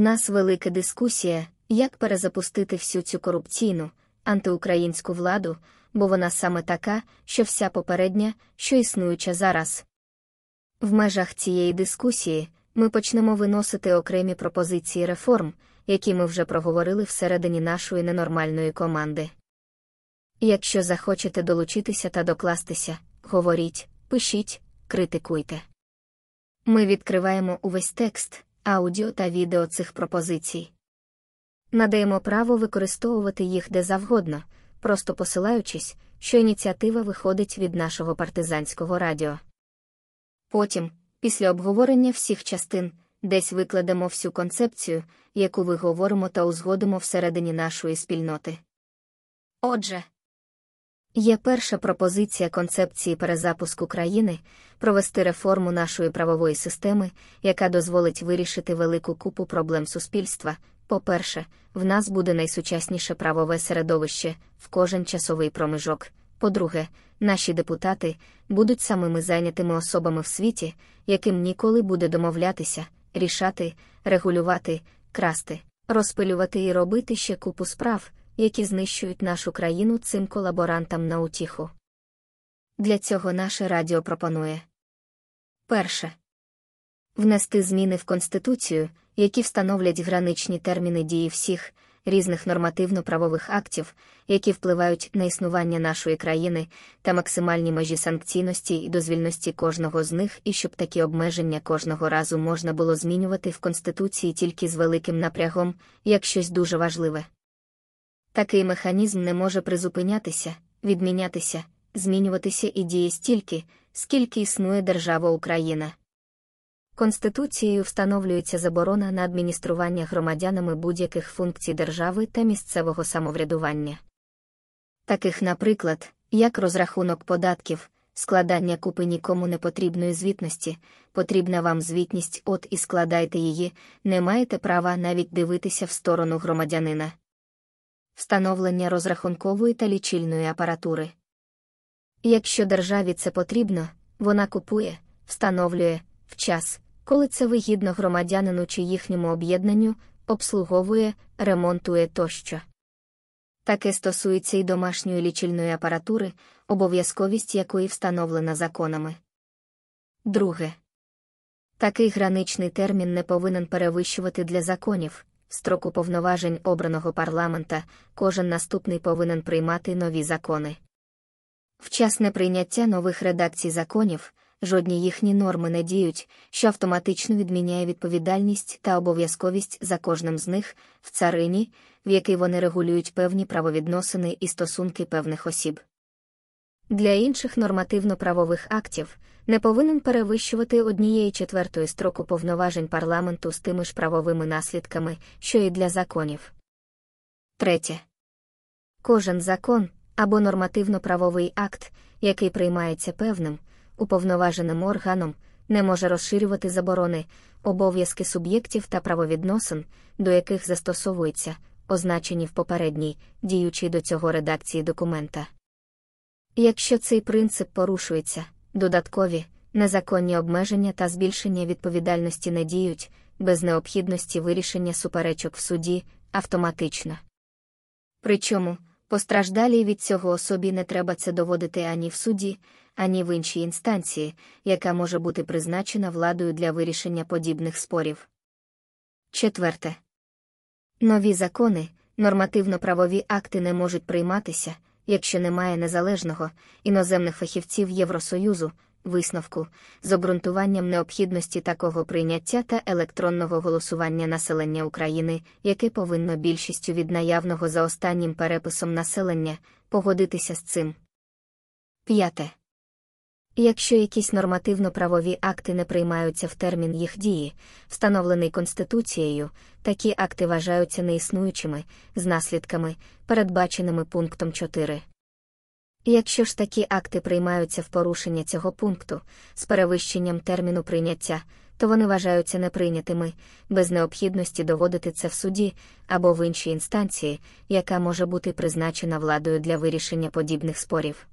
нас велика дискусія, як перезапустити всю цю корупційну, антиукраїнську владу, бо вона саме така, що вся попередня, що існуюча зараз. В межах цієї дискусії ми почнемо виносити окремі пропозиції реформ, які ми вже проговорили всередині нашої ненормальної команди. Якщо захочете долучитися та докластися, говоріть, пишіть, критикуйте. Ми відкриваємо увесь текст, аудіо та відео цих пропозицій. Надаємо право використовувати їх де завгодно, просто посилаючись, що ініціатива виходить від нашого партизанського радіо. Потім, після обговорення всіх частин, десь викладемо всю концепцію, яку ви говоримо та узгодимо всередині нашої спільноти. Отже, є перша пропозиція концепції перезапуску країни провести реформу нашої правової системи, яка дозволить вирішити велику купу проблем суспільства. По-перше, в нас буде найсучасніше правове середовище в кожен часовий проміжок. По-друге, наші депутати будуть самими зайнятими особами в світі, яким ніколи буде домовлятися, рішати, регулювати, красти, розпилювати і робити ще купу справ, які знищують нашу країну цим колаборантам на утіху. Для цього наше радіо пропонує перше внести зміни в Конституцію, які встановлять граничні терміни дії всіх різних нормативно-правових актів, які впливають на існування нашої країни, та максимальні межі санкційності і дозвільності кожного з них, і щоб такі обмеження кожного разу можна було змінювати в Конституції тільки з великим напрягом, як щось дуже важливе. Такий механізм не може призупинятися, відмінятися, змінюватися і діє стільки, скільки існує держава Україна. Конституцією встановлюється заборона на адміністрування громадянами будь-яких функцій держави та місцевого самоврядування. Таких, наприклад, як розрахунок податків, складання купи нікому не потрібної звітності, потрібна вам звітність, от і складайте її, не маєте права навіть дивитися в сторону громадянина. Встановлення розрахункової та лічильної апаратури. Якщо державі це потрібно, вона купує, встановлює в час коли це вигідно громадянину чи їхньому об'єднанню, обслуговує, ремонтує тощо. Таке стосується і домашньої лічильної апаратури, обов'язковість якої встановлена законами. Друге. Такий граничний термін не повинен перевищувати для законів. Строку повноважень обраного парламента кожен наступний повинен приймати нові закони. Вчасне прийняття нових редакцій законів жодні їхні норми не діють, що автоматично відміняє відповідальність та обов'язковість за кожним з них в царині, в якій вони регулюють певні правовідносини і стосунки певних осіб. Для інших нормативно-правових актів не повинен перевищувати однієї четвертої строку повноважень парламенту з тими ж правовими наслідками, що і для законів. Третє. Кожен закон або нормативно-правовий акт, який приймається певним, уповноваженим органом, не може розширювати заборони, обов'язки суб'єктів та правовідносин, до яких застосовуються, означені в попередній, діючій до цього редакції документа. Якщо цей принцип порушується, додаткові, незаконні обмеження та збільшення відповідальності не діють, без необхідності вирішення суперечок в суді автоматично. Причому, постраждалій від цього особі не треба це доводити ані в суді, ані в іншій інстанції, яка може бути призначена владою для вирішення подібних спорів. Четверте. Нові закони, нормативно-правові акти не можуть прийматися, якщо немає незалежного іноземних фахівців Євросоюзу, висновку, з обґрунтуванням необхідності такого прийняття та електронного голосування населення України, яке повинно більшістю від наявного за останнім переписом населення погодитися з цим. П'яте. Якщо якісь нормативно-правові акти не приймаються в термін їх дії, встановлений Конституцією, такі акти вважаються неіснуючими з наслідками, передбаченими пунктом 4. Якщо ж такі акти приймаються в порушення цього пункту з перевищенням терміну прийняття, то вони вважаються неприйнятими, без необхідності доводити це в суді або в іншій інстанції, яка може бути призначена владою для вирішення подібних спорів.